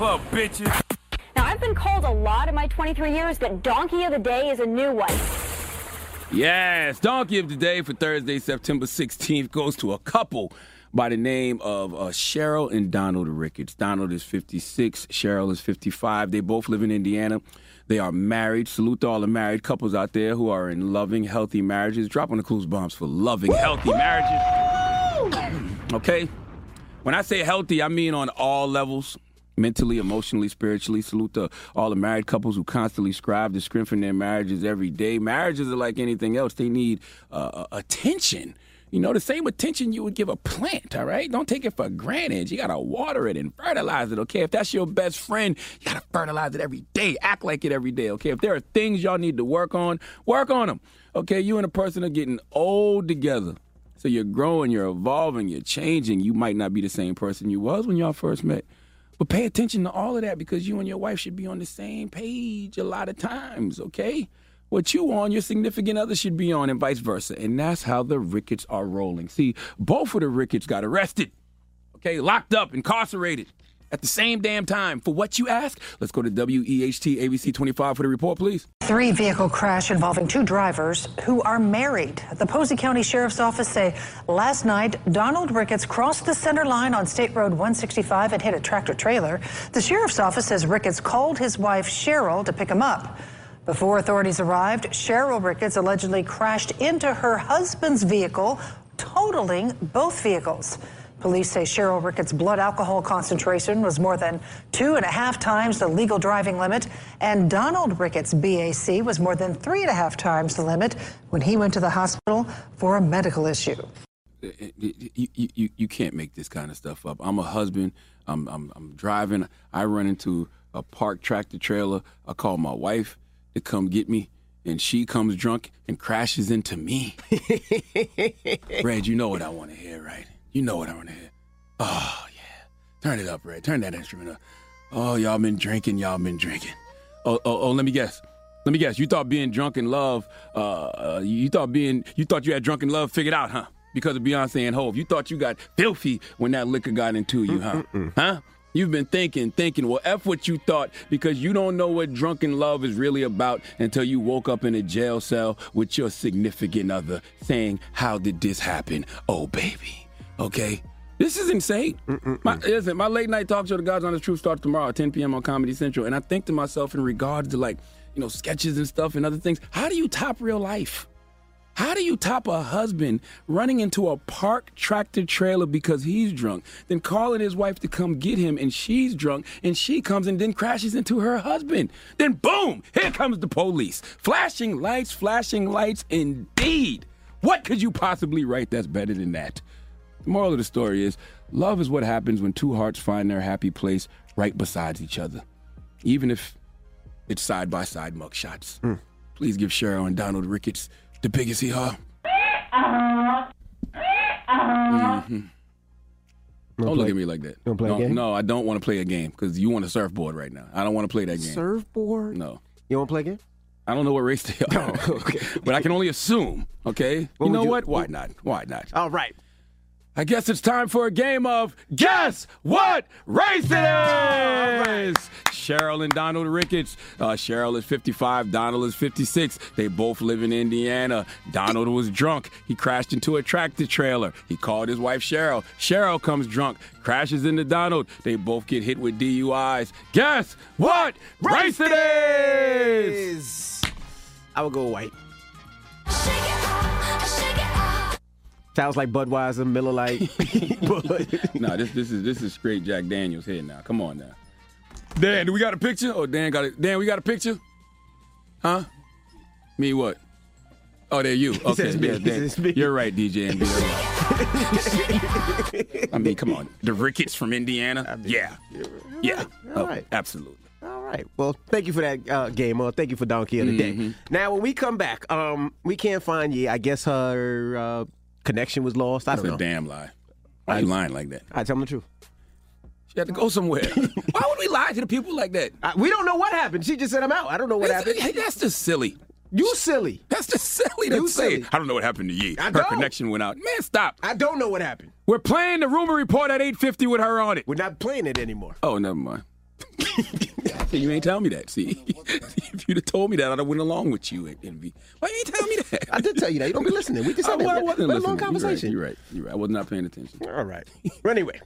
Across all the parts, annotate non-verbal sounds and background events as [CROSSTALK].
Breakfast Club, bitches. Now, I've been called a lot in my 23 years, but Donkey of the Day is a new one. Yes, Donkey of the Day for Thursday, September 16th goes to a couple by the name of uh, Cheryl and Donald Ricketts. Donald is 56, Cheryl is 55. They both live in Indiana. They are married. Salute to all the married couples out there who are in loving, healthy marriages. Dropping the clues bombs for loving, healthy marriages. okay? When I say healthy, I mean on all levels mentally, emotionally, spiritually. Salute to all the married couples who constantly strive to strengthen their marriages every day. Marriages are like anything else, they need uh, attention. You know, the same attention you would give a plant, all right? Don't take it for granted. You gotta water it and fertilize it, okay? If that's your best friend, you gotta fertilize it every day. Act like it every day, okay? If there are things y'all need to work on, work on them, okay? You and a person are getting old together. So you're growing, you're evolving, you're changing. You might not be the same person you was when y'all first met. But pay attention to all of that because you and your wife should be on the same page a lot of times, okay? What you on, your significant other should be on, and vice versa. And that's how the Ricketts are rolling. See, both of the Ricketts got arrested, okay, locked up, incarcerated at the same damn time. For what you ask? Let's go to WEHT ABC 25 for the report, please. Three vehicle crash involving two drivers who are married. The Posey County Sheriff's Office say last night Donald Ricketts crossed the center line on State Road 165 and hit a tractor trailer. The Sheriff's Office says Ricketts called his wife Cheryl to pick him up. Before authorities arrived, Cheryl Ricketts allegedly crashed into her husband's vehicle, totaling both vehicles. Police say Cheryl Ricketts' blood alcohol concentration was more than two and a half times the legal driving limit, and Donald Ricketts' BAC was more than three and a half times the limit when he went to the hospital for a medical issue. You, you, you can't make this kind of stuff up. I'm a husband. I'm, I'm, I'm driving. I run into a parked tractor trailer. I call my wife to come get me, and she comes drunk and crashes into me. [LAUGHS] Red, you know what I want to hear, right? You know what I want to hear. Oh, yeah. Turn it up, Red. Turn that instrument up. Oh, y'all been drinking. Y'all been drinking. Oh, oh, oh let me guess. Let me guess. You thought being drunk in love, uh, uh, you thought being, you thought you had drunken love figured out, huh? Because of Beyonce and Hov. You thought you got filthy when that liquor got into you, huh? Mm-mm. Huh? You've been thinking, thinking, well, F what you thought because you don't know what drunken love is really about until you woke up in a jail cell with your significant other saying, How did this happen? Oh, baby. Okay? This is insane. My, listen, my late night talk show, The God's Honest Truth, starts tomorrow at 10 p.m. on Comedy Central. And I think to myself in regards to like, you know, sketches and stuff and other things, how do you top real life? How do you top a husband running into a parked tractor trailer because he's drunk, then calling his wife to come get him and she's drunk and she comes and then crashes into her husband? Then boom, here comes the police. Flashing lights, flashing lights indeed. What could you possibly write that's better than that? The moral of the story is love is what happens when two hearts find their happy place right beside each other, even if it's side by side mugshots. Please give Cheryl and Donald Ricketts the biggest hee haw. Mhm. Don't look at me like that. wanna play a no, game? no, I don't want to play a game because you want a surfboard right now. I don't want to play that game. Surfboard? No. You want to play again? I don't know what race they [LAUGHS] are. okay. But I can only assume, okay? What you know you- what? Why not? Why not? All right. I guess it's time for a game of Guess What Race It Is! Cheryl and Donald Ricketts. Uh, Cheryl is 55, Donald is 56. They both live in Indiana. Donald was drunk. He crashed into a tractor trailer. He called his wife Cheryl. Cheryl comes drunk, crashes into Donald. They both get hit with DUIs. Guess what race it is! Is I would go white. Sounds like Budweiser, Miller Lite. [LAUGHS] no, this this is this is straight Jack Daniels here now. Come on now. Dan, do we got a picture? Oh, Dan got it. Dan, we got a picture? Huh? Me what? Oh, they're you. [LAUGHS] Okay, me. yeah, He Dan. You're right, DJ. You're. I mean, come on. The Ricketts from Indiana? yeah. Yeah. All Oh, right. Absolutely. All right. Well, thank you for that uh, game. Uh, thank you for Donkey of the Mm-hmm. Day. Now, when we come back, um, we can't find you. I guess her uh, connection was lost. I That's don't a know. damn lie. Why are you lying like that? I tell them the truth. She had to go somewhere. [LAUGHS] Why would we lie to the people like that? I, we don't know what happened. She just said I'm out. I don't know what That's, happened. that's just silly. You silly. That's just silly to You say. silly. I don't know what happened to Yee. I Her don't. connection went out. Man, stop. I don't know what happened. We're playing the rumor report at 8:50 with her on it. We're not playing it anymore. Oh, never mind. [LAUGHS] You ain't tell me that. See, [LAUGHS] if you'd have told me that, I'd have went along with you. Envy. Why you ain't tell me that? I did tell you that. You don't be listening. We just had [LAUGHS] well, I a, wasn't we a long conversation. You're right. You're right. You're right. I was not paying attention. All right. Well, anyway,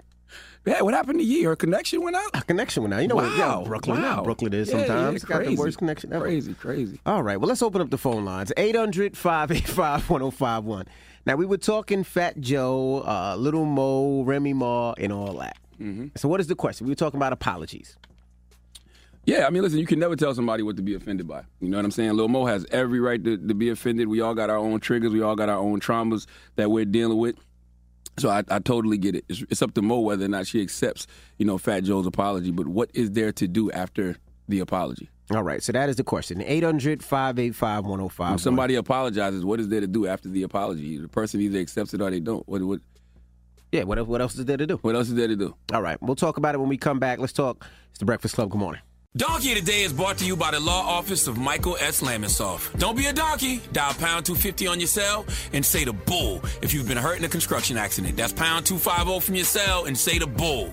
Yeah, what happened to you? Her connection went out. a connection went out. You know what? Yeah, Wow. Brooklyn. Wow. Brooklyn is Yeah, yeah, sometimes. It's got the crazy. worst connection ever. Crazy, crazy. All right. Well, let's open up the phone lines 800 585 1051. Now, we were talking Fat Joe, uh, Little Mo, Remy Ma, and all that. Mm-hmm. So, what is the question? We were talking about apologies. Yeah, I mean, listen, you can never tell somebody what to be offended by. You know what I'm saying? Lil Mo has every right to, to be offended. We all got our own triggers. We all got our own traumas that we're dealing with. So I, I totally get it. It's, it's up to Mo whether or not she accepts, you know, Fat Joe's apology. But what is there to do after the apology? All right. So, that is the question 800 585 When 1051. somebody apologizes, what is there to do after the apology? The person either accepts it or they don't. What what Yeah, what, else, what else is there to do? what else is there to do? All right. We'll talk about it when we come back. Let's talk. It's the Breakfast Club. Good morning. Donkey Today is brought to you by the law office of Michael S. Lamonsoff. Don't be a donkey. Dial pound 250 on your cell and say the bull if you've been hurt in a construction accident. That's pound 250 from your cell and say the bull.